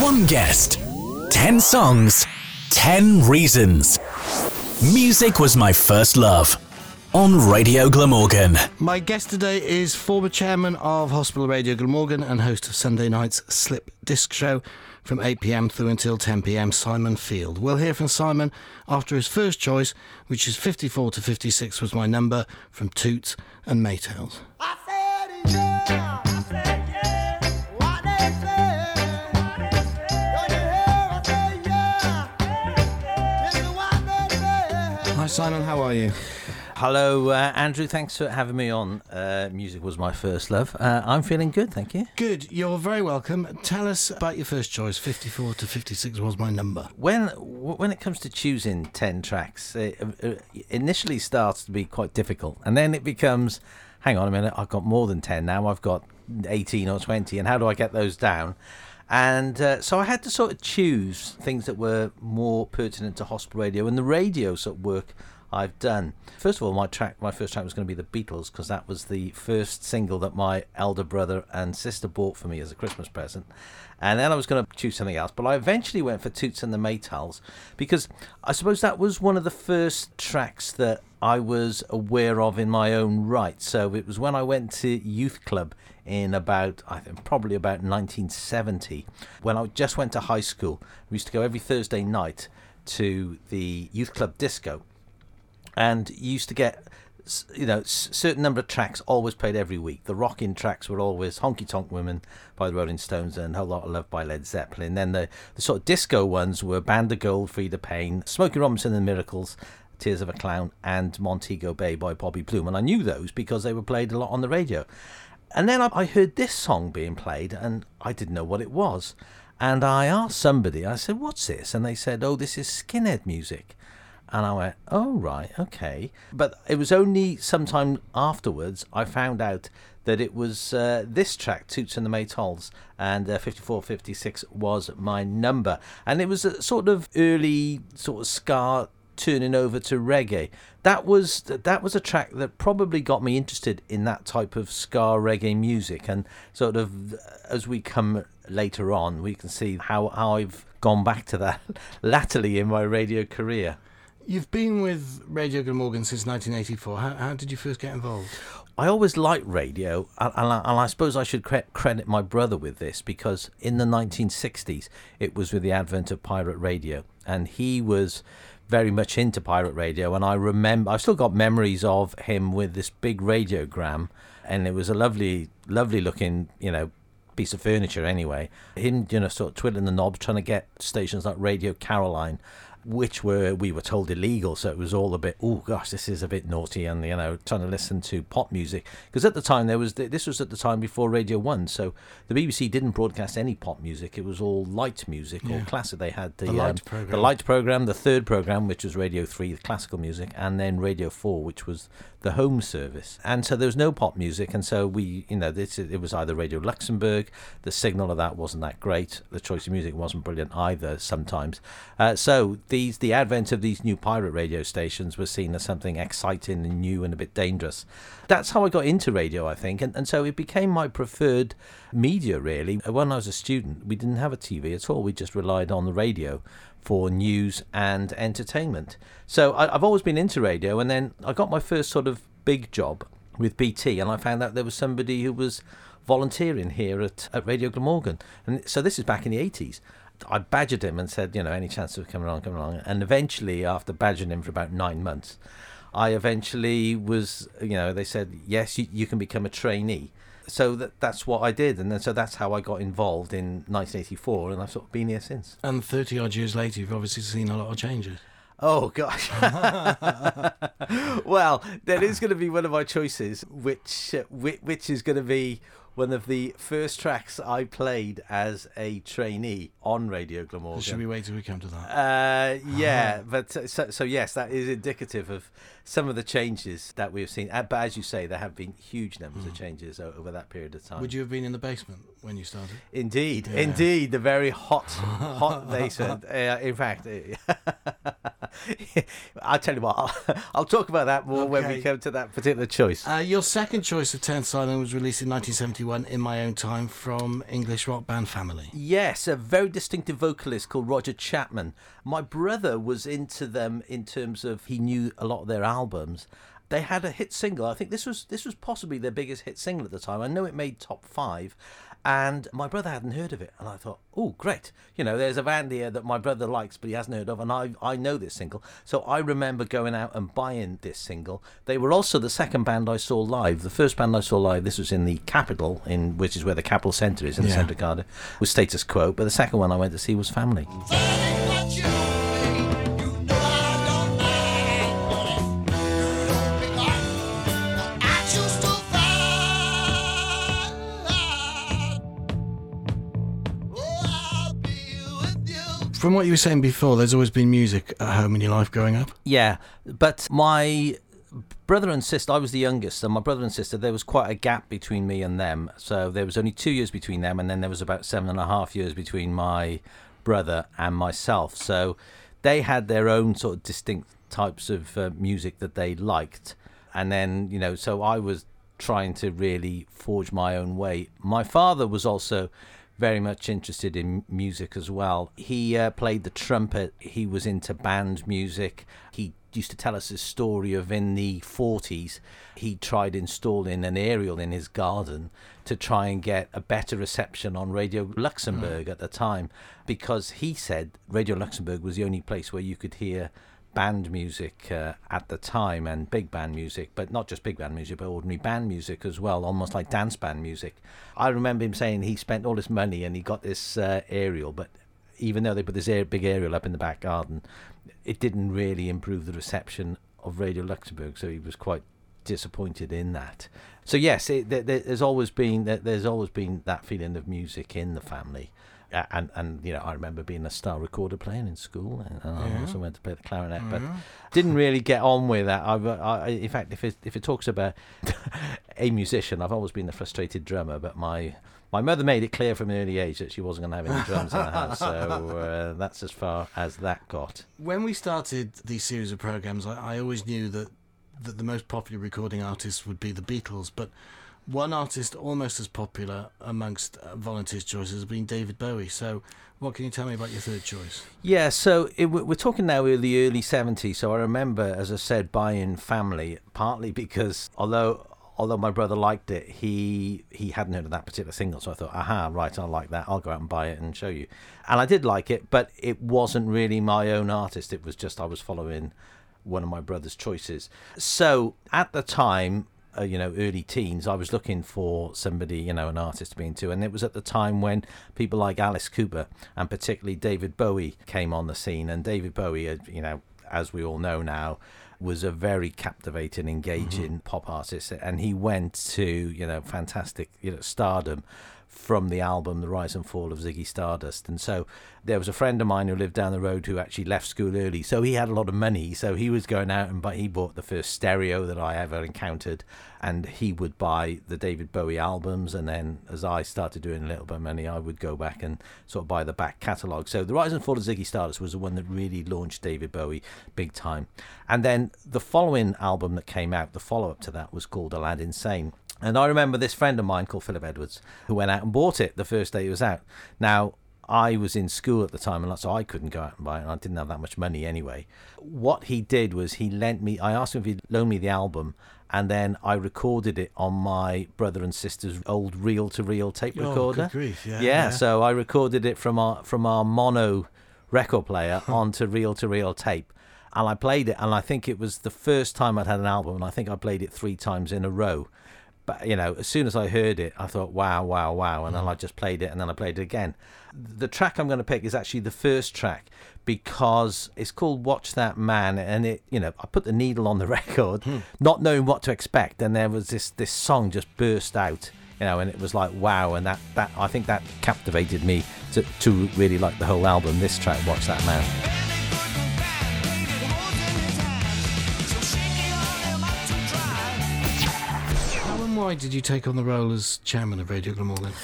One guest, 10 songs, 10 reasons. Music was my first love. On Radio Glamorgan. My guest today is former chairman of Hospital Radio Glamorgan and host of Sunday night's Slip Disc Show from 8 pm through until 10 pm, Simon Field. We'll hear from Simon after his first choice, which is 54 to 56 was my number from Toots and Maytals. Simon, how are you? Hello, uh, Andrew. Thanks for having me on. Uh, music was my first love. Uh, I'm feeling good, thank you. Good, you're very welcome. Tell us about your first choice. 54 to 56 was my number. When when it comes to choosing ten tracks, it uh, initially starts to be quite difficult, and then it becomes, hang on a minute, I've got more than ten now. I've got 18 or 20, and how do I get those down? And uh, so I had to sort of choose things that were more pertinent to hospital radio and the radio sort of work I've done. First of all, my track, my first track was going to be the Beatles because that was the first single that my elder brother and sister bought for me as a Christmas present. And then I was going to choose something else, but I eventually went for Toots and the Maytals because I suppose that was one of the first tracks that I was aware of in my own right. So it was when I went to youth club in about I think probably about 1970 when I just went to high school. We used to go every Thursday night to the youth club disco, and used to get you know certain number of tracks always played every week. The rocking tracks were always Honky Tonk Women by the Rolling Stones and Whole Lot of Love by Led Zeppelin. Then the the sort of disco ones were Band of Gold, Freda Payne, Smokey Robinson and the Miracles. Tears of a Clown and Montego Bay by Bobby Bloom, and I knew those because they were played a lot on the radio. And then I heard this song being played, and I didn't know what it was. And I asked somebody, I said, What's this? And they said, Oh, this is skinhead music. And I went, Oh, right, okay. But it was only sometime afterwards I found out that it was uh, this track, Toots and the Maytals, and uh, 54 56 was my number. And it was a sort of early, sort of ska turning over to reggae. That was that was a track that probably got me interested in that type of ska reggae music, and sort of as we come later on, we can see how, how I've gone back to that latterly in my radio career. You've been with Radio Glamorgan since 1984. How, how did you first get involved? I always liked radio, and, I, and I suppose I should cre- credit my brother with this because in the 1960s, it was with the advent of pirate radio, and he was very much into pirate radio. And I remember, I've still got memories of him with this big radiogram, and it was a lovely, lovely looking, you know, piece of furniture anyway. Him, you know, sort of twiddling the knobs, trying to get stations like Radio Caroline which were we were told illegal. So it was all a bit, oh gosh, this is a bit naughty, and you know, trying to listen to pop music because at the time there was this was at the time before Radio One, so the BBC didn't broadcast any pop music. It was all light music yeah. or classic. They had the, the light um, program, the light program, the third program, which was Radio Three, the classical music, and then Radio Four, which was the home service. And so there was no pop music, and so we, you know, this it was either Radio Luxembourg. The signal of that wasn't that great. The choice of music wasn't brilliant either. Sometimes, uh, so these the advent of these new pirate radio stations was seen as something exciting and new and a bit dangerous. That's how I got into radio, I think, and and so it became my preferred media. Really, when I was a student, we didn't have a TV at all. We just relied on the radio for news and entertainment. So I, have always been into radio, and then I got my first sort of big job with BT, and I found out there was somebody who was volunteering here at, at Radio Glamorgan. And so this is back in the 80s. I badgered him and said, you know, any chance of coming along, coming along. And eventually, after badgering him for about nine months, I eventually was, you know, they said, yes, you, you can become a trainee so that that's what I did, and then so that's how I got involved in 1984, and I've sort of been here since. And 30 odd years later, you've obviously seen a lot of changes. Oh gosh. well, there is going to be one of my choices, which which is going to be one of the first tracks I played as a trainee on Radio Glamorgan. Should we wait till we come to that? Uh, yeah, but uh, so, so, yes, that is indicative of some of the changes that we've seen. Uh, but as you say, there have been huge numbers mm. of changes over that period of time. Would you have been in the basement when you started? Indeed, yeah. indeed, the very hot, hot basement. Uh, in fact. I'll tell you what, I'll, I'll talk about that more when we come to that particular choice. Uh, your second choice of 10 Silent was released in 1971 in my own time from English rock band Family. Yes, a very distinctive vocalist called Roger Chapman. My brother was into them in terms of he knew a lot of their albums. They had a hit single. I think this was this was possibly their biggest hit single at the time. I know it made top five, and my brother hadn't heard of it. And I thought, oh, great! You know, there's a band here that my brother likes, but he hasn't heard of, and I I know this single. So I remember going out and buying this single. They were also the second band I saw live. The first band I saw live, this was in the Capitol, in which is where the Capitol Centre is in the centre of Cardiff, was Status Quo. But the second one I went to see was Family. From what you were saying before, there's always been music at home in your life growing up. Yeah, but my brother and sister, I was the youngest, and my brother and sister, there was quite a gap between me and them. So there was only two years between them, and then there was about seven and a half years between my brother and myself. So they had their own sort of distinct types of uh, music that they liked. And then, you know, so I was trying to really forge my own way. My father was also very much interested in music as well. He uh, played the trumpet. He was into band music. He used to tell us his story of in the 40s he tried installing an aerial in his garden to try and get a better reception on Radio Luxembourg at the time because he said Radio Luxembourg was the only place where you could hear band music uh, at the time and big band music, but not just big band music, but ordinary band music as well, almost like dance band music. I remember him saying he spent all this money and he got this uh, aerial, but even though they put this air, big aerial up in the back garden, it didn't really improve the reception of Radio Luxembourg, so he was quite disappointed in that. So yes, it, there, there's always been there's always been that feeling of music in the family. Uh, and and you know I remember being a star recorder playing in school, and I also went to play the clarinet, but didn't really get on with that. I've, I, in fact, if it if it talks about a musician, I've always been the frustrated drummer. But my my mother made it clear from an early age that she wasn't going to have any drums in the house, so uh, that's as far as that got. When we started these series of programs, I, I always knew that, that the most popular recording artists would be the Beatles, but one artist almost as popular amongst uh, volunteers' choices has been David Bowie. So, what can you tell me about your third choice? Yeah, so it, we- we're talking now in the early 70s. So I remember, as I said, buying Family, partly because although although my brother liked it, he he hadn't heard of that particular single. So I thought, aha, right, I like that. I'll go out and buy it and show you. And I did like it, but it wasn't really my own artist. It was just I was following one of my brother's choices. So at the time, uh, you know, early teens, I was looking for somebody, you know, an artist to be into. And it was at the time when people like Alice Cooper and particularly David Bowie came on the scene. And David Bowie, uh, you know, as we all know now, was a very captivating, engaging pop artist. And he went to, you know, fantastic, you know, stardom from the album The Rise and Fall of Ziggy Stardust. And so there was a friend of mine who lived down the road who actually left school early. So he had a lot of money. So he was going out and buy, he bought the first stereo that I ever encountered. And he would buy the David Bowie albums. And then as I started doing a little bit of money, I would go back and sort of buy the back catalogue. So The Rise and Fall of Ziggy Stardust was the one that really launched David Bowie big time. And then the following album that came out, the follow up to that, was called Aladdin Sane. And I remember this friend of mine called Philip Edwards who went out and bought it the first day it was out. Now, I was in school at the time, and so I couldn't go out and buy it, and I didn't have that much money anyway. What he did was he lent me, I asked him if he'd loan me the album, and then I recorded it on my brother and sister's old reel to reel tape Oh, good recorder. grief, yeah, yeah, yeah. so I recorded it from our from our mono record player onto reel to reel tape. And I played it, and I think it was the first time I'd had an album, and I think I played it three times in a row. But you know, as soon as I heard it, I thought, "Wow, wow, wow!" And then mm. I just played it, and then I played it again. The track I'm going to pick is actually the first track because it's called "Watch That Man," and it, you know, I put the needle on the record, hmm. not knowing what to expect, and there was this this song just burst out, you know, and it was like, "Wow!" And that that I think that captivated me to to really like the whole album. This track, "Watch That Man." Why did you take on the role as chairman of Radio Glamorgan?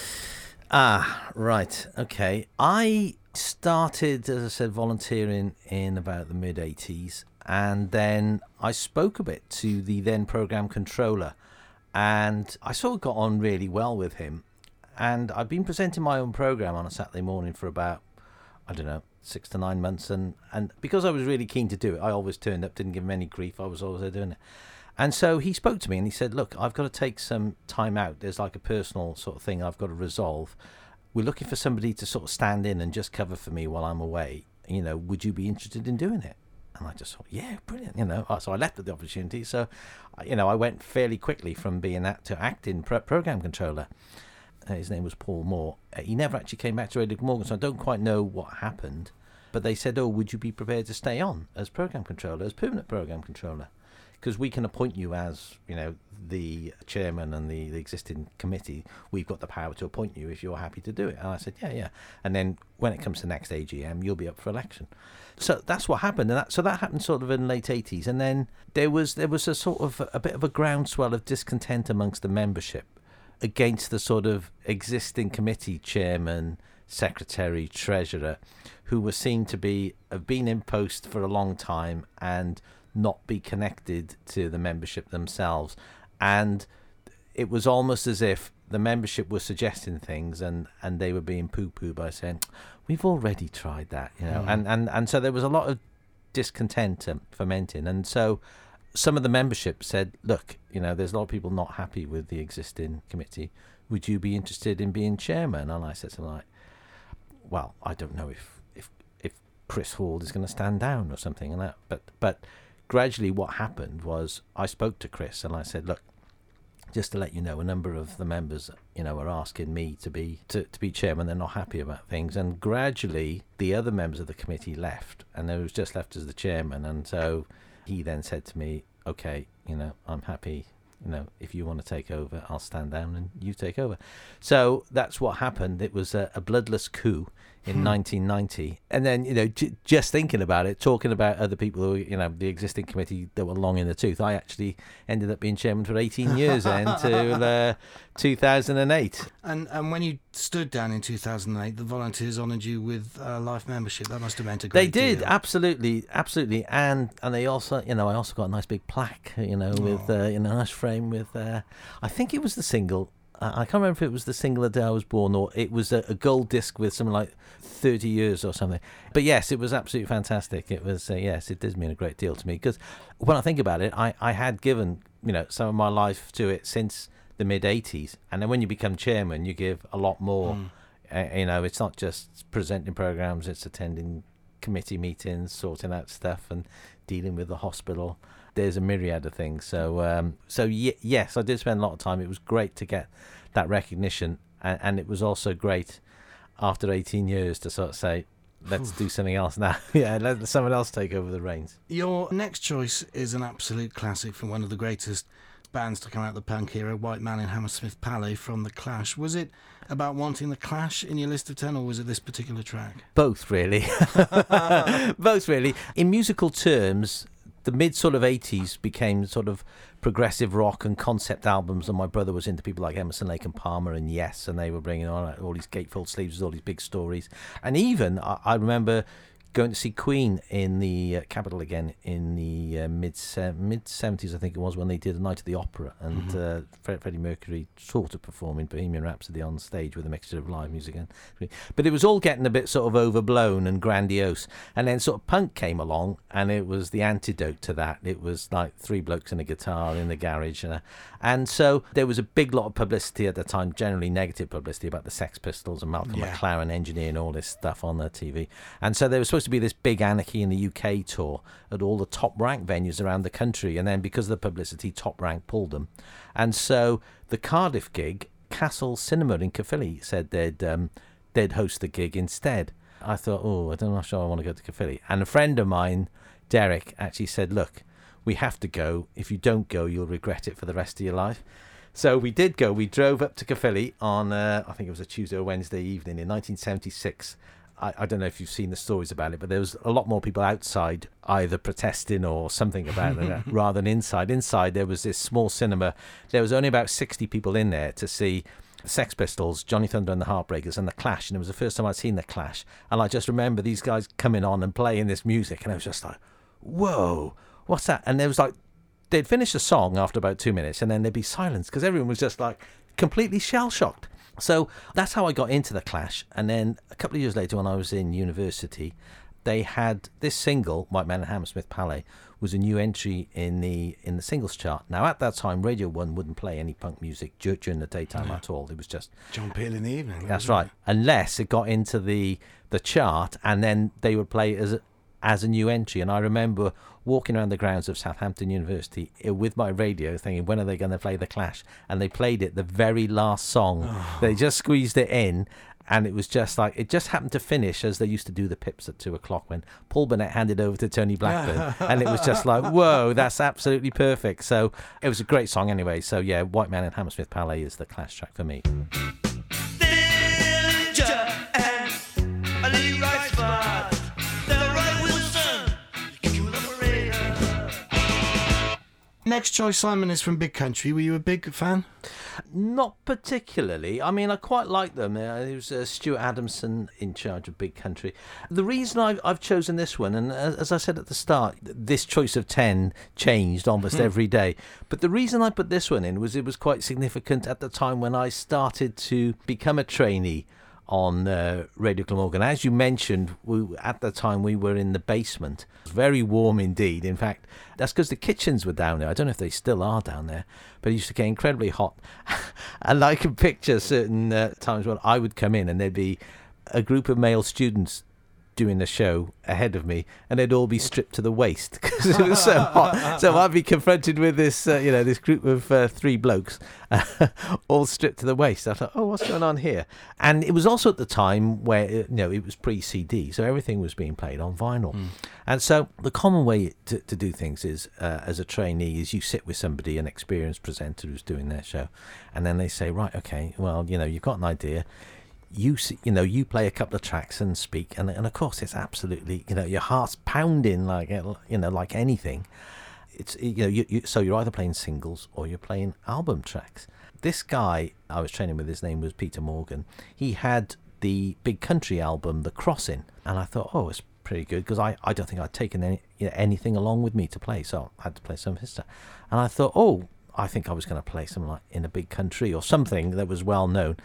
Ah, right. Okay. I started, as I said, volunteering in about the mid 80s. And then I spoke a bit to the then program controller. And I sort of got on really well with him. And I've been presenting my own program on a Saturday morning for about, I don't know, six to nine months. And, and because I was really keen to do it, I always turned up, didn't give him any grief. I was always there doing it. And so he spoke to me and he said, Look, I've got to take some time out. There's like a personal sort of thing I've got to resolve. We're looking for somebody to sort of stand in and just cover for me while I'm away. You know, would you be interested in doing it? And I just thought, yeah, brilliant. You know, so I left at the opportunity. So, you know, I went fairly quickly from being that to acting pro- program controller. Uh, his name was Paul Moore. Uh, he never actually came back to Radio Morgan, so I don't quite know what happened. But they said, oh, would you be prepared to stay on as program controller, as permanent program controller? Because we can appoint you as you know the chairman and the, the existing committee. We've got the power to appoint you if you're happy to do it. And I said, yeah, yeah. And then when it comes to next AGM, you'll be up for election. So that's what happened, and that, so that happened sort of in the late eighties. And then there was there was a sort of a bit of a groundswell of discontent amongst the membership against the sort of existing committee chairman, secretary, treasurer, who were seen to be have been in post for a long time and not be connected to the membership themselves. And it was almost as if the membership was suggesting things and, and they were being poo poo by saying, We've already tried that, you know. Mm. And, and, and so there was a lot of discontent fermenting. And so some of the membership said, Look, you know, there's a lot of people not happy with the existing committee. Would you be interested in being chairman? And I said something like, Well, I don't know if if if Chris Hall is going to stand down or something and that but but gradually what happened was I spoke to Chris and I said, look, just to let you know, a number of the members, you know, are asking me to be to, to be chairman. They're not happy about things, and gradually the other members of the committee left, and there was just left as the chairman. And so he then said to me, "Okay, you know, I'm happy. You know, if you want to take over, I'll stand down and you take over." So that's what happened. It was a, a bloodless coup in hmm. 1990. And then, you know, j- just thinking about it, talking about other people who, you know, the existing committee that were long in the tooth, I actually ended up being chairman for 18 years until uh, 2008. And and when you stood down in 2008, the volunteers honoured you with uh, life membership. That must have meant a great They did, deal. absolutely, absolutely. And and they also, you know, I also got a nice big plaque, you know, with, uh, in a nice frame with, uh, I think it was the single I can't remember if it was the single the day I was born or it was a, a, gold disc with something like 30 years or something. But yes, it was absolutely fantastic. It was, uh, yes, it does mean a great deal to me because when I think about it, I, I had given, you know, some of my life to it since the mid 80s. And then when you become chairman, you give a lot more. Mm. Uh, you know, it's not just presenting programs, it's attending committee meetings, sorting out stuff, and dealing with the hospital there's a myriad of things. So um, so y- yes, I did spend a lot of time. It was great to get that recognition, and, and it was also great after 18 years to sort of say, let's do something else now. yeah, let someone else take over the reins. Your next choice is an absolute classic from one of the greatest bands to come out of the punk era, White Man in Hammersmith Palais from The Clash. Was it about wanting The Clash in your list of 10, or was it this particular track? Both, really. Both, really. In musical terms, the mid sort of 80s became sort of progressive rock and concept albums and my brother was into people like Emerson Lake and Palmer and Yes and they were bringing on uh, all these gatefold sleeves with all these big stories. And even I, I remember going to see Queen in the uh, Capitol again in the uh, mid mid seventies, I think it was, when they did a night at the opera, and mm-hmm. uh, Freddie Mercury sort of performing Bohemian Rhapsody on stage with a mixture of live music and. But it was all getting a bit sort of overblown and grandiose, and then sort of punk came along, and it was the antidote to that. It was like three blokes and a guitar in the garage, and, and so there was a big lot of publicity at the time, generally negative publicity about the Sex Pistols and Malcolm yeah. McLaren engineering all this stuff on the TV, and so there was supposed supposed to be this big Anarchy in the UK tour at all the top rank venues around the country, and then because of the publicity, top rank pulled them. And so the Cardiff gig, Castle Cinema in Caerphilly said they'd um, they'd host the gig instead. I thought, oh, I don't know if I want to go to Caerphilly. And a friend of mine, Derek, actually said, look, we have to go. If you don't go, you'll regret it for the rest of your life. So we did go. We drove up to Caerphilly on, uh, I think it was a Tuesday or Wednesday evening in 1976, I, I, don't know if you've seen the stories about it, but there was a lot more people outside either protesting or something about it rather than inside. Inside, there was this small cinema. There was only about 60 people in there to see Sex Pistols, Johnny Thunder and the Heartbreakers, and the Clash, and it was the first time I'd seen the Clash, and I just remember these guys coming on and playing this music, and I was just like, "Whoa, what's that?" And there was like, they'd finish a song after about two minutes, and then there'd be silence because everyone was just like completely shell shocked. So that's how I got into the Clash, and then a couple of years later, when I was in university, they had this single, White Man and Hammersmith Palais, was a new entry in the in the singles chart. Now at that time, Radio One wouldn't play any punk music during the daytime at all. It was just John Peel in the evening. that's right, unless it got into the the chart, and then they would play it as as a new entry. And I remember walking around the grounds of Southampton University eh, with my radio, thinking, when are they going to play the Clash? And they played it the very last song. They just squeezed it in. And it was just like it just happened to finish as they used to do the pips at two o'clock when Paul Burnett handed over to Tony Blackburn, and it was just like, whoa, that's absolutely perfect. So it was a great song anyway. So yeah, White Man in Hammersmith Palais is the Clash track for me. Next choice, Simon, is from Big Country. Were you a big fan? Not particularly. I mean, I quite like them. Uh, it was uh, Stuart Adamson in charge of Big Country. The reason I've, I've chosen this one, and as, as I said at the start, this choice of 10 changed almost every day. But the reason I put this one in was it was quite significant at the time when I started to become a trainee on uh, Radio Glamorgan. As you mentioned, we, at the time we were in the basement. It was very warm indeed. In fact, that's because the kitchens were down there. I don't know if they still are down there, but it used to get incredibly hot. and I can picture certain uh, times when I would come in and there'd be a group of male students doing the show ahead of me, and they'd all be stripped to the waist because it was so hot. So I'd be confronted with this, uh, you know, this group of uh, three blokes, all stripped to the waist. I thought, oh, what's going on here? And it was also at the time where uh, you know it was pre-CD, so everything was being played on vinyl. And so the common way to, to do things is, uh, as a trainee, is you sit with somebody, an experienced presenter who's doing their show, and then they say, right, okay, well, you know, you've got an idea you you know you play a couple of tracks and speak and, and of course it's absolutely you know your heart's pounding like uh, you know like anything. It's you know you, you, so you're either playing singles or you're playing album tracks. This guy i was training with his name was peter morgan. He had the big country album the crossing and i thought oh it's pretty good because I, I don't think i'd taken any, you know, anything along with me to play so i had to play some of his stuff. And i thought oh i think i was going to play something like in a big country or something that was well known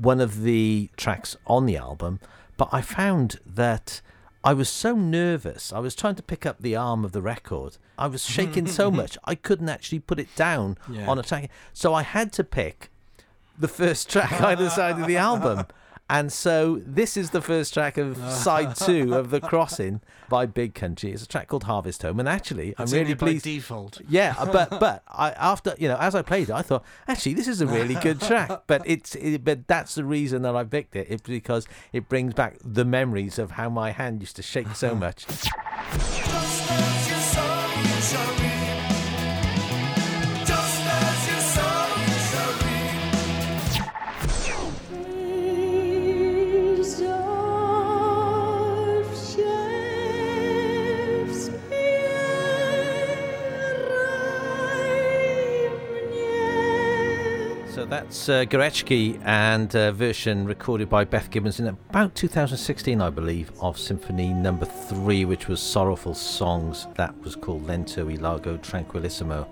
one of the tracks on the album, but I found that I was so nervous. I was trying to pick up the arm of the record. I was shaking so much I couldn't actually put it down Yeah. on a track. So I had to pick the first track either side of the album. And so this is the first track of side two of The Crossing by Big Country. It's a track called Harvest Home. And actually, I'm It's in really it by pleased. default. Yeah, uh, but but I after you know as I played it, I thought actually this is a really good track. But it's it, but that's the reason that I picked it. It's because it brings back the memories of how my hand used to shake so much. That's uh, Górecki and a version recorded by Beth Gibbons in about 2016, I believe, of Symphony Number Three, which was Sorrowful Songs. That was called Lento y Largo Tranquillissimo.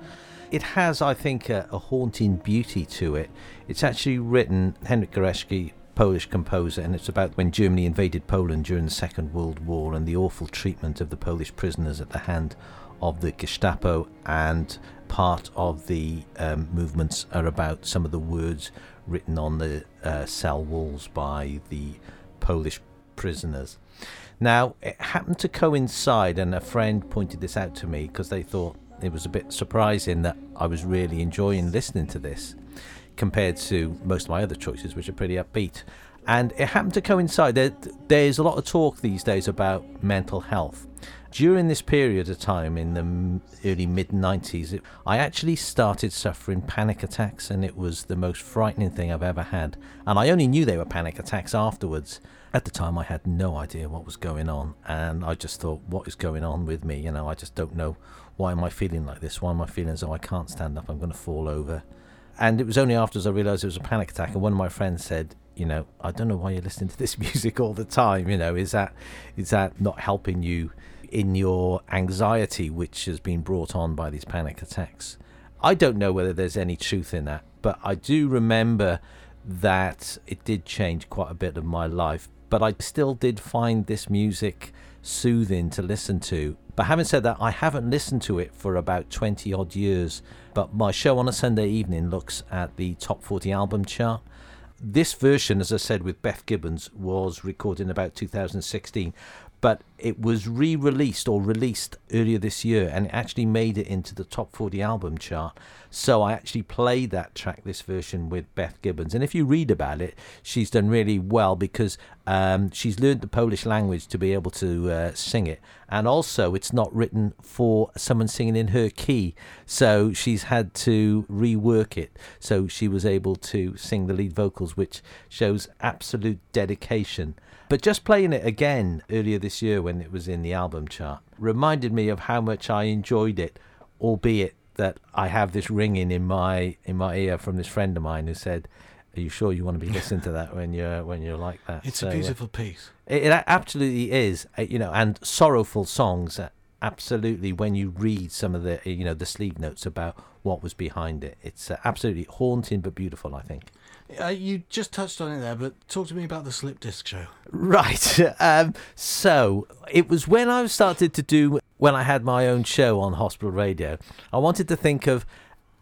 It has, I think, a, a haunting beauty to it. It's actually written Henryk Górecki, Polish composer, and it's about when Germany invaded Poland during the Second World War and the awful treatment of the Polish prisoners at the hand of the Gestapo and part of the um, movements are about some of the words written on the uh, cell walls by the Polish prisoners. Now, it happened to coincide, and a friend pointed this out to me because they thought it was a bit surprising that I was really enjoying listening to this compared to most of my other choices, which are pretty upbeat. And it happened to coincide that there's a lot of talk these days about mental health. During this period of time in the early mid 90s, I actually started suffering panic attacks, and it was the most frightening thing I've ever had. And I only knew they were panic attacks afterwards. At the time, I had no idea what was going on, and I just thought, what is going on with me? You know, I just don't know. Why am I feeling like this? Why am I feeling as though I can't stand up? I'm going to fall over and it was only afterwards I realised it was a panic attack. And one of my friends said, you know, I don't know why you're listening to this music all the time. You know, is that is that not helping you in your anxiety, which has been brought on by these panic attacks? I don't know whether there's any truth in that, but I do remember that it did change quite a bit of my life. But I still did find this music soothing to listen to. But having said that, I haven't listened to it for about 20 odd years. But my show on a Sunday evening looks at the top 40 album chart. This version, as I said, with Beth Gibbons, was recorded in about 2016 but it was re-released or released earlier this year and it actually made it into the top 40 album chart. So i actually played that track this version with beth gibbons. And if you read about it she's done really well because um, she's learned the polish language to be able to uh, sing it. And also it's not written for someone singing in her key. So she's had to rework it. So she was able to sing the lead vocals which shows absolute dedication but just playing it again earlier this year when it was in the album chart reminded me of how much I enjoyed it, albeit that I have this ringing in my in my ear from this friend of mine who said, "Are you sure you want to be listening to that when you're when you're like that?" It's So, a uh, beautiful piece. it, it absolutely is, uh, you know, and sorrowful songs. Absolutely, when you read some of the, you know, the sleeve notes about what was behind it, it's uh, absolutely haunting but beautiful. I think. Uh, you just touched on it there, but talk to me about the slip disc show. Right. Um, so it was when I started to do when I had my own show on hospital radio. I wanted to think of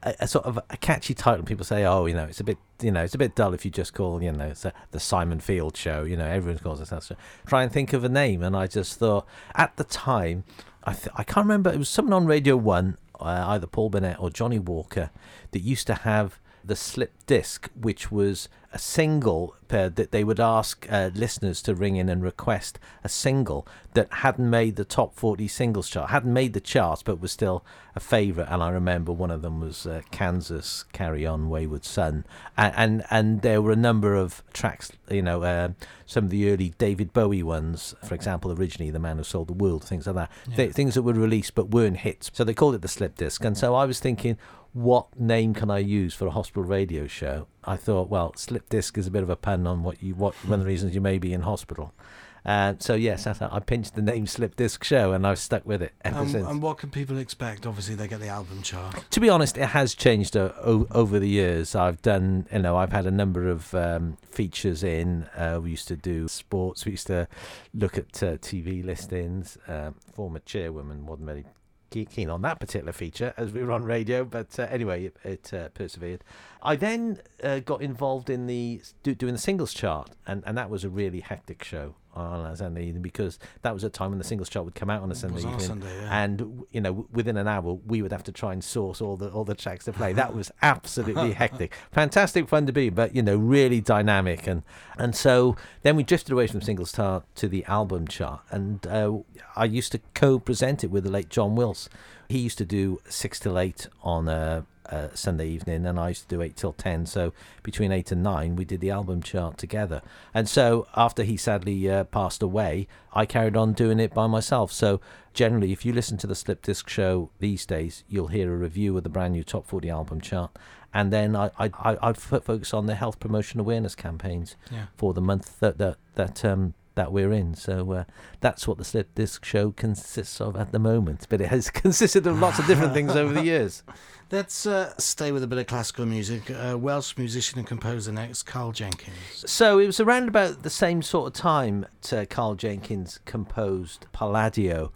a, sort of a catchy title. People say, "Oh, you know, it's a bit, you know, it's a bit dull if you just call, you know, a, the Simon Field show." You know, everyone calls it that. Try and think of a name, and I just thought at the time, I th- I can't remember. It was someone on Radio One, uh, either Paul Burnett or Johnnie Walker, that used to have the slip disc, which was a single uh, that they would ask uh, listeners to ring in and request a single that hadn't made the top 40 singles chart, hadn't made the charts, but was still a favourite. And I remember one of them was uh, Kansas Carry On Wayward Son. And, and, and there were a number of tracks, you know, uh, some of the early David Bowie ones, for example, originally The Man Who Sold the World, things like that. Th- things that were released but weren't hits. So they called it the slip disc. And so I was thinking, what name can I use for a hospital radio show? I thought, well, slip disc is a bit of a pun on what you what one of the reasons you may be in hospital. And so yes, I, I pinched the name Slip Disc Show, and I've stuck with it ever Um, since. and what can people expect? Obviously, they get the album chart. to be honest, it has changed uh, o- over the years. I've done, you know, I've had a number of um, features in. Uh, we used to do sports. We used to look at uh, TV listings. Um, former chairwoman wasn't very ke- keen on that particular feature as we were on radio, but uh, anyway, it, it uh, persevered. I then uh, got involved in the do, doing the singles chart, and, and that was a really hectic show on a Sunday evening because that was a time when the singles chart would come out on a Sunday was on a evening, Sunday, yeah. and you know within an hour we would have to try and source all the all the tracks to play. That was absolutely hectic, fantastic fun to be, but you know really dynamic and and so then we drifted away from singles chart to the album chart, and uh, I used to co-present it with the late John Wills. He used to do six till eight on a, a Sunday evening, and I used to do eight till ten. So between eight and nine, we did the album chart together. And so after he sadly uh, passed away, I carried on doing it by myself. So generally, if you listen to the Slip Disc show these days, you'll hear a review of the brand new top forty album chart. And then I, I, I, I'd focus on the health promotion awareness campaigns Yeah. for the month that that that um that we're in. So uh, that's what the Slip Disc show consists of at the moment. But it has consisted of lots of different things over the years. Let's uh, stay with a bit of classical music. Uh, Welsh musician and composer next, Karl Jenkins. So it was around about the same sort of time that Karl Jenkins composed Palladio.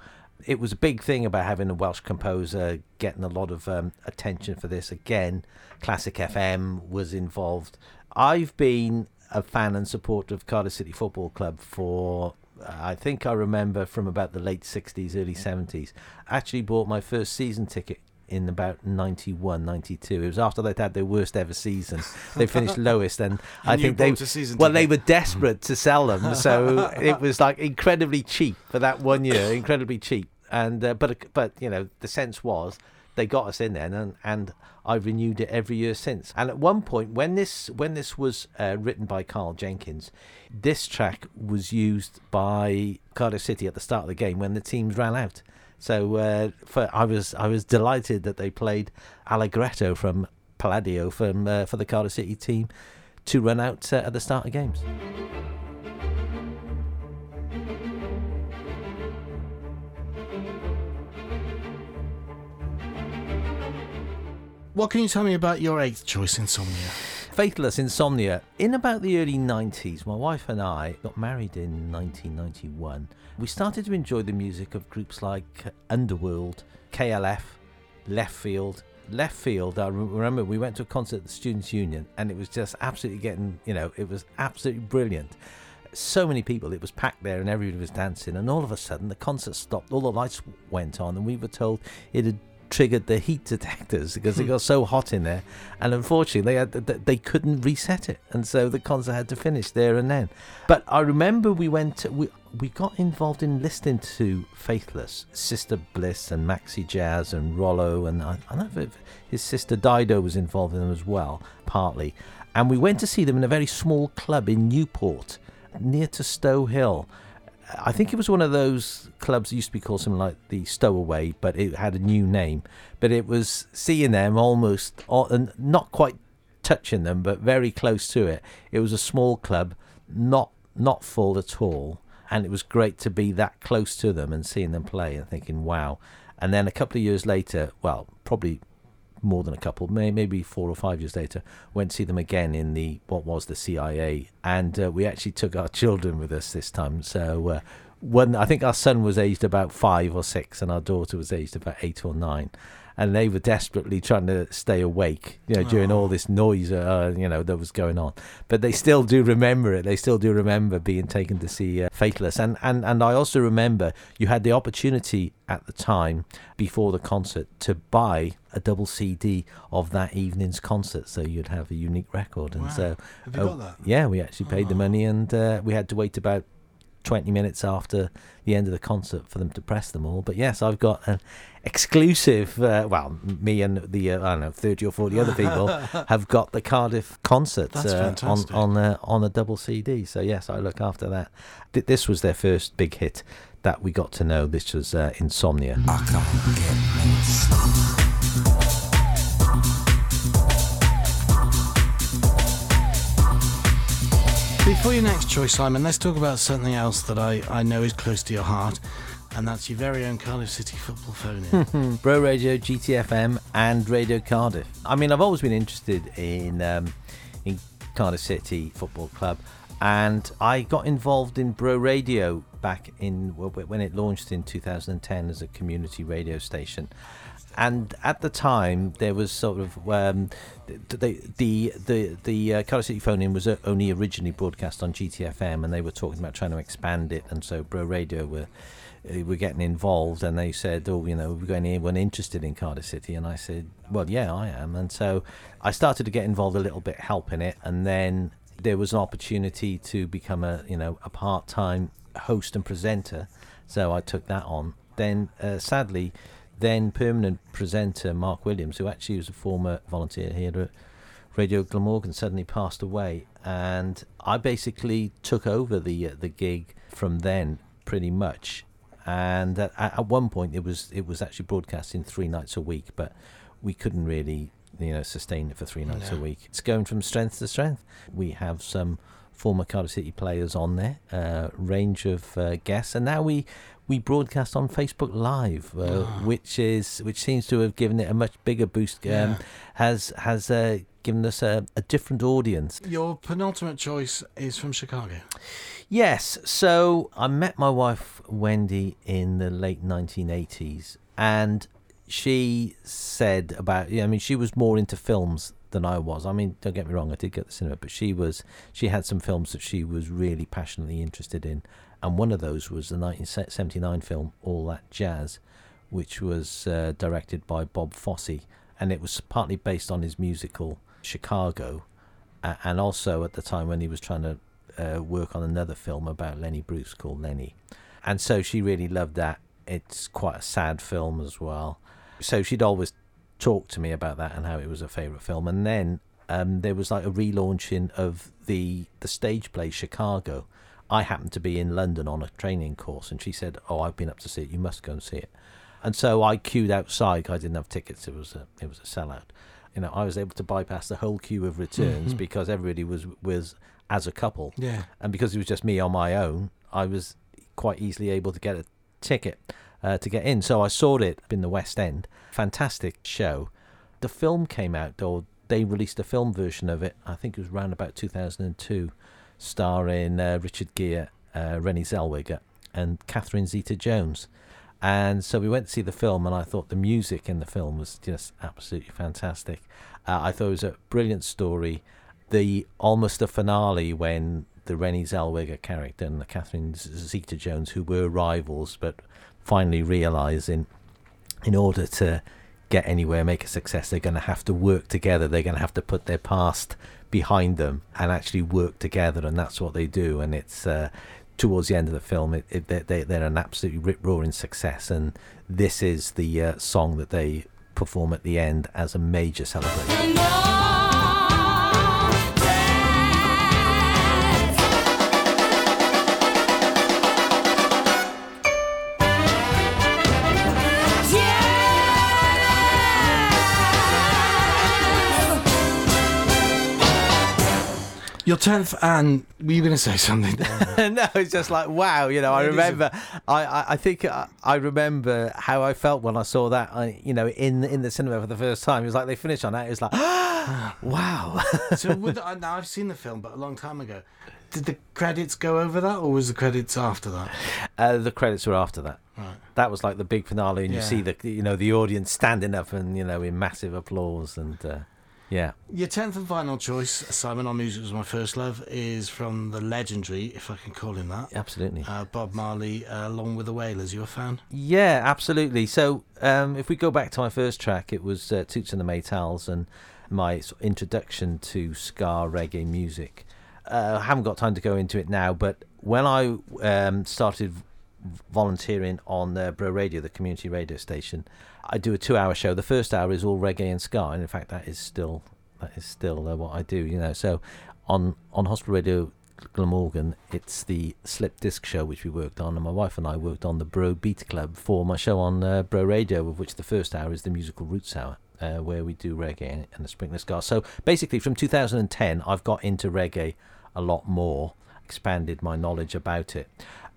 It was a big thing about having a Welsh composer getting a lot of um, attention for this. Again, Classic FM was involved. I've been a fan and supporter of Cardiff City Football Club for, I think I remember from about the late 60s, early 70s. Actually bought my first season ticket in about 91 92 it was after they'd had their worst ever season. They finished lowest and, i And you think they well they were desperate to sell them. So it was like incredibly cheap for that one year incredibly cheap. And uh, but but you know the sense was they got us in then and and I've renewed it every year since and at one point when this when this was uh, written by Karl Jenkins this track was used by Cardiff City at the start of the game when the teams ran out so uh, for I was I was delighted that they played Allegretto from Palladio from uh, for the Cardiff City team to run out uh, at the start of games. What can you tell me about your eighth choice, Insomnia? Faithless Insomnia. In about the early 90s, my wife and I got married in 1991. We started to enjoy the music of groups like Underworld, KLF, Leftfield. Left Field, I remember we went to a concert at the Students' Union and it was just absolutely getting, you know, it was absolutely brilliant. So many people, it was packed there and everybody was dancing. And all of a sudden, the concert stopped, all the lights went on, and we were told it had triggered the heat detectors because it got so hot in there. And unfortunately they had they couldn't reset it. And so the concert had to finish there and then. But i remember we went we we got involved in listening to faithless sister bliss and maxi jazz and rollo. And i, I don't know if his sister dido was involved in them as well partly. And we went to see them in a very small club in newport near to stowe hill I think it was one of those clubs used to be called something like the Stowaway, but it had a new name. But it was seeing them almost, not quite touching them, but very close to it. It was a small club, not not full at all, and it was great to be that close to them and seeing them play and thinking, wow. And then a couple of years later, well, probably more than a couple, may, maybe four or five years later, went to see them again in the what was the CIA, and uh, we actually took our children with us this time. So uh, one, I think our son was aged about five or six, and our daughter was aged about eight or nine. And they were desperately trying to stay awake, you know, during all this noise, uh, you know, that was going on. But they still do remember it. They still do remember being taken to see uh, Faithless. And, and and I also remember you had the opportunity at the time before the concert to buy a double CD of that evening's concert, so you'd have a unique record. And Wow. so, Have you uh, got that? yeah, we actually paid the Oh. money, and uh, we had to wait about 20 minutes after the end of the concert for them to press them all. But yes, I've got an exclusive, uh, well, me and the, uh, I don't know, 30 or 40 other people have got the Cardiff concert uh, on, on, uh, on a double CD. So yes, I look after that. Th- This was their first big hit that we got to know. This was uh, Insomnia. Before your next choice, Simon, let's talk about something else that I, I know is close to your heart, and that's your very own Cardiff City football phone in. Bro Radio, GTFM, and Radio Cardiff. I mean, I've always been interested in um, in Cardiff City Football Club, and I got involved in Bro Radio back in when it launched in 2010 as a community radio station. And at the time, there was sort of um, the the the the uh, Cardiff City phone in was only originally broadcast on GTFM, and they were talking about trying to expand it, and so Bro Radio were uh, were getting involved and they said oh you know we've we got anyone interested in Cardiff City? And I said well yeah I am. And so I started to get involved a little bit helping it and then there was an opportunity to become a you know a part-time host and presenter so I took that on. Then uh, sadly then permanent presenter Mark Williams who actually was a former volunteer here at Radio Glamorgan suddenly passed away, and I basically took over the uh, the gig from then, pretty much. And at, at one point, it was it was actually broadcasting three nights a week, but we couldn't really you know sustain it for three nights a week. It's going from strength to strength. We have some former Cardiff City players on there, uh, range of uh, guests, and now we we broadcast on Facebook Live, uh, Ah. which is which seems to have given it a much bigger boost. Um, Yeah. Has has uh, given us a, a different audience. Your penultimate choice is from Chicago. Yes, so I met my wife Wendy in the late 1980s, and she said about yeah, I mean she was more into films than I was. I mean, don't get me wrong, I did get the cinema, but she was she had some films that she was really passionately interested in, and one of those was the 1979 film All That Jazz, which was uh, directed by Bob Fosse, and it was partly based on his musical Chicago, and also at the time when he was trying to uh, work on another film about Lenny Bruce called Lenny. And so she really loved that. It's quite a sad film as well. So she'd always talk to me about that and how it was a favourite film. And then um, there was like a relaunching of the the stage play Chicago. I happened to be in London on a training course, and she said, "Oh, I've been up to see it. You must go and see it." And so I queued outside. 'cause I didn't have tickets. It was a it was a sellout. you know, I was able to bypass the whole queue of returns because everybody was was as a couple, Yeah. and because it was just me on my own, I was quite easily able to get a ticket uh, to get in. So I saw it in the West End. Fantastic show. The film came out, or they released a film version of it. I think it was around about 2002, starring uh, Richard Gere, uh, Renée Zellweger, and Catherine Zeta-Jones. And so we went to see the film, and I thought the music in the film was just absolutely fantastic. Uh, I thought it was a brilliant story. The almost the finale when the Renée Zellweger character and the Catherine Zeta-Jones, who were rivals, but finally realizing in order to get anywhere, make a success, they're going to have to work together. They're going to have to put their past behind them and actually work together, and that's what they do. And it's uh, towards the end of the film, it, it, they- they're an absolutely rip roaring success, and this is the uh, song that they perform at the end as a major celebration. Your tenth, and were you going to say something? no, it's just like wow, you know. I It is a- remember, I, I, I think I, I remember how I felt when I saw that, I, you know, in in the cinema for the first time. It was like they finished on that. It was like, wow. so with, uh, now I've seen the film, but a long time ago. Did the credits go over that, or was the credits after that? uh, the credits were after that. Right. That was like the big finale, and you see the you know the audience standing up and you know in massive applause and uh, yeah. Your tenth and final choice, Simon on Music Was My First Love, is from the legendary, if I can call him that, Absolutely. uh, Bob Marley, uh, along with the Wailers. You a fan? Yeah, absolutely. So, um, if we go back to my first track, it was uh, Toots and the Maytals and my introduction to ska reggae music. Uh, I haven't got time to go into it now, but when I um, started volunteering on uh, Bro Radio, the community radio station, I do a two-hour show. The first hour is all reggae and ska, and in fact, that is still that is still uh, what I do. You know, so on on Hospital Radio Glamorgan, it's the slip disc show which we worked on, and my wife and I worked on the Bro Beat Club for my show on uh, Bro Radio, of which the first hour is the musical Roots Hour, uh, where we do reggae and, the Sprinkler Ska. So basically, from 2010, I've got into reggae a lot more, expanded my knowledge about it,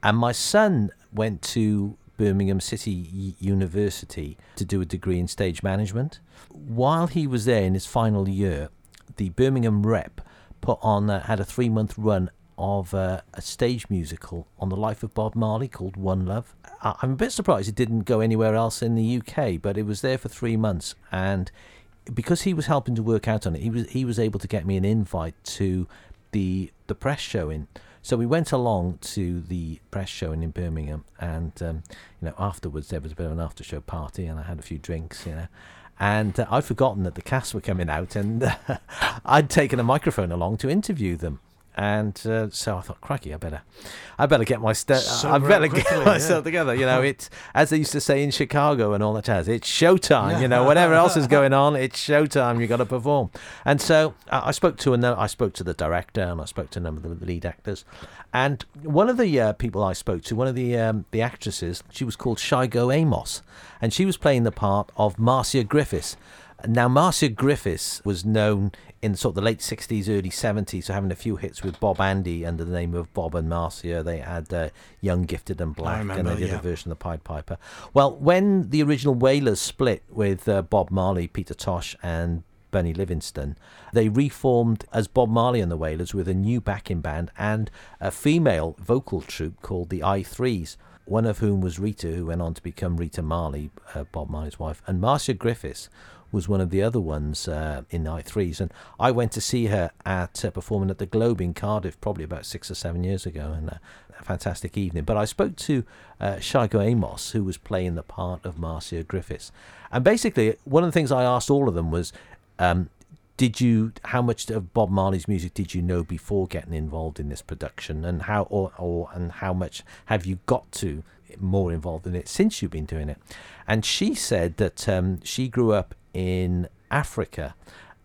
and my son went to Birmingham City University to do a degree in stage management. While he was there in his final year, the Birmingham rep put on uh, had a three month run of uh, a stage musical on the life of Bob Marley called One Love. I- I'm a bit surprised it didn't go anywhere else in the UK, but it was there for three months, and because he was helping to work out on it, he was he was able to get me an invite to the the press showing. So we went along to the press showing in Birmingham, and um, you know afterwards there was a bit of an after show party, and I had a few drinks, you know. And uh, I'd forgotten that the cast were coming out, and uh, I'd taken a microphone along to interview them. And uh, so I thought, crikey, I better, I better get my st- I better up get myself yeah. together. You know, it's as they used to say in Chicago and all that jazz. It's showtime. You know, whatever else is going on, it's showtime. You got to perform. And so I I spoke to a, I spoke to the director and I spoke to a number of the lead actors. And one of the uh, people I spoke to, one of the um, the actresses, she was called Shyko Amos, and she was playing the part of Marcia Griffiths. Now, Marcia Griffiths was known in sort of the late 60s, early 70s, so having a few hits with Bob Andy under the name of Bob and Marcia. They had uh, Young, Gifted, and Black, and they did yeah. a version of the Pied Piper. Well, when the original Wailers split with uh, Bob Marley, Peter Tosh, and Bunny Livingston, they reformed as Bob Marley and the Wailers with a new backing band and a female vocal troupe called the I Threes. One of whom was Rita, who went on to become Rita Marley, uh, Bob Marley's wife, and Marcia Griffiths was one of the other ones uh, in I threes, and I went to see her at uh, performing at the Globe in Cardiff probably about six or seven years ago, and uh, a fantastic evening. But I spoke to uh, Shyko Amos, who was playing the part of Marcia Griffiths, and basically one of the things I asked all of them was. Um, did you how much of Bob Marley's music did you know before getting involved in this production and how or, or and how much have you got to more involved in it since you've been doing it and she said that um, she grew up in Africa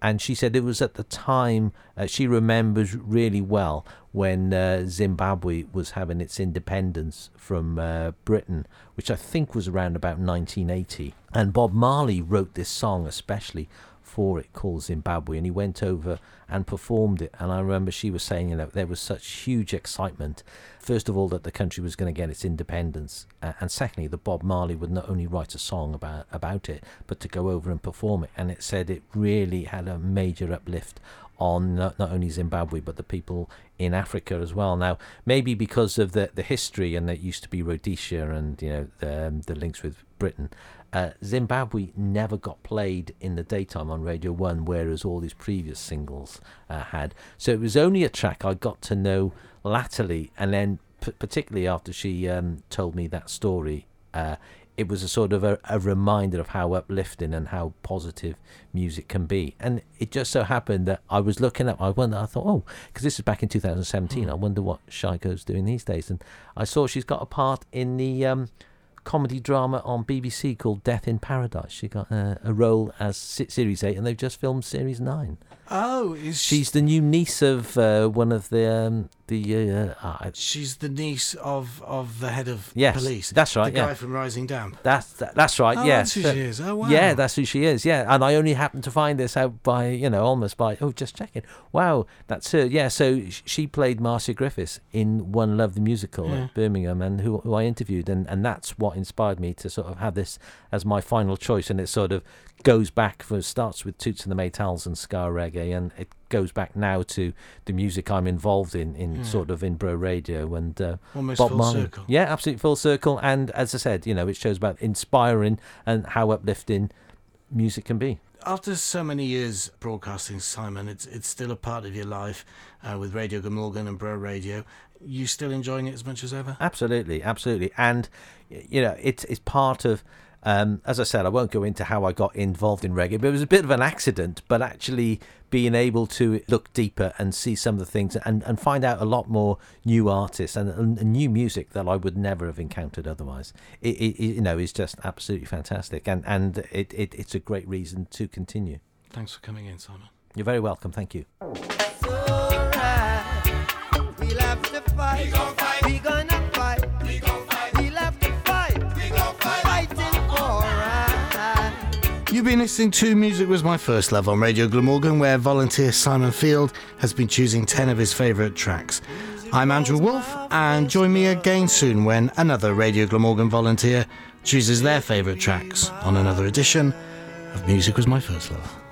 and she said it was at the time uh, she remembers really well when uh, Zimbabwe was having its independence from uh, Britain, which I think was around about 1980. And Bob Marley wrote this song especially for it called Zimbabwe, and he went over and performed it. And I remember she was saying, you know, there was such huge excitement. First of all, that the country was going to get its independence, uh, and secondly, that Bob Marley would not only write a song about about it, but to go over and perform it. And it said it really had a major uplift on not, not only Zimbabwe but the people in Africa as well. Now, maybe because of the the history and that used to be Rhodesia and you know the, um, the links with Britain, uh, Zimbabwe never got played in the daytime on Radio One, whereas all these previous singles uh, had. So it was only a track I got to know latterly, and then p- particularly after she um, told me that story. Uh, it was a sort of a, a reminder of how uplifting and how positive music can be. And it just so happened that I was looking up, I wonder, I thought, oh, because this is back in 2017, I wonder what Shyko's doing these days. And I saw she's got a part in the um, comedy drama on BBC called Death in Paradise. She got uh, a role as Series 8, and they've just filmed Series 9. Oh, is She's the new niece of uh, one of the. Um, the uh, uh, she's the niece of of the head of Yes, police. that's right, The yeah. guy from Rising Damp. That's that, that's right. Oh, yes, that's who she is. Oh, wow. Yeah, that's who she is. Yeah, and I only happened to find this out by you know almost by oh just checking. Wow, that's her. Yeah, so she played Marcia Griffiths in One Love the musical Yeah. at Birmingham, and who who I interviewed, and and that's what inspired me to sort of have this as my final choice, and it sort of goes back for starts with Toots and the Maytals and ska reggae, and it goes back now to the music I'm involved in in sort of in bro radio and uh, Almost Bob full Marley. circle. Yeah, absolutely full circle. And as I said, you know, it shows about inspiring and how uplifting music can be. After so many years broadcasting, Simon, it's it's still a part of your life uh, with Radio Glamorgan and Bro Radio. You still enjoying it as much as ever? Absolutely, absolutely. And you know, it's it's part of. Um, as I said, I won't go into how I got involved in reggae, but it was a bit of an accident. But actually, being able to look deeper and see some of the things and, and find out a lot more new artists and, and, and new music that I would never have encountered otherwise, it, it, it, you know, is just absolutely fantastic. And and it, it, it's a great reason to continue. Thanks for coming in, Simon. You're very welcome. Thank you. You've been listening to Music Was My First Love on Radio Glamorgan, where volunteer Simon Field has been choosing 10 of his favourite tracks. I'm Andrew Wolf, and join me again soon when another Radio Glamorgan volunteer chooses their favourite tracks on another edition of Music Was My First Love.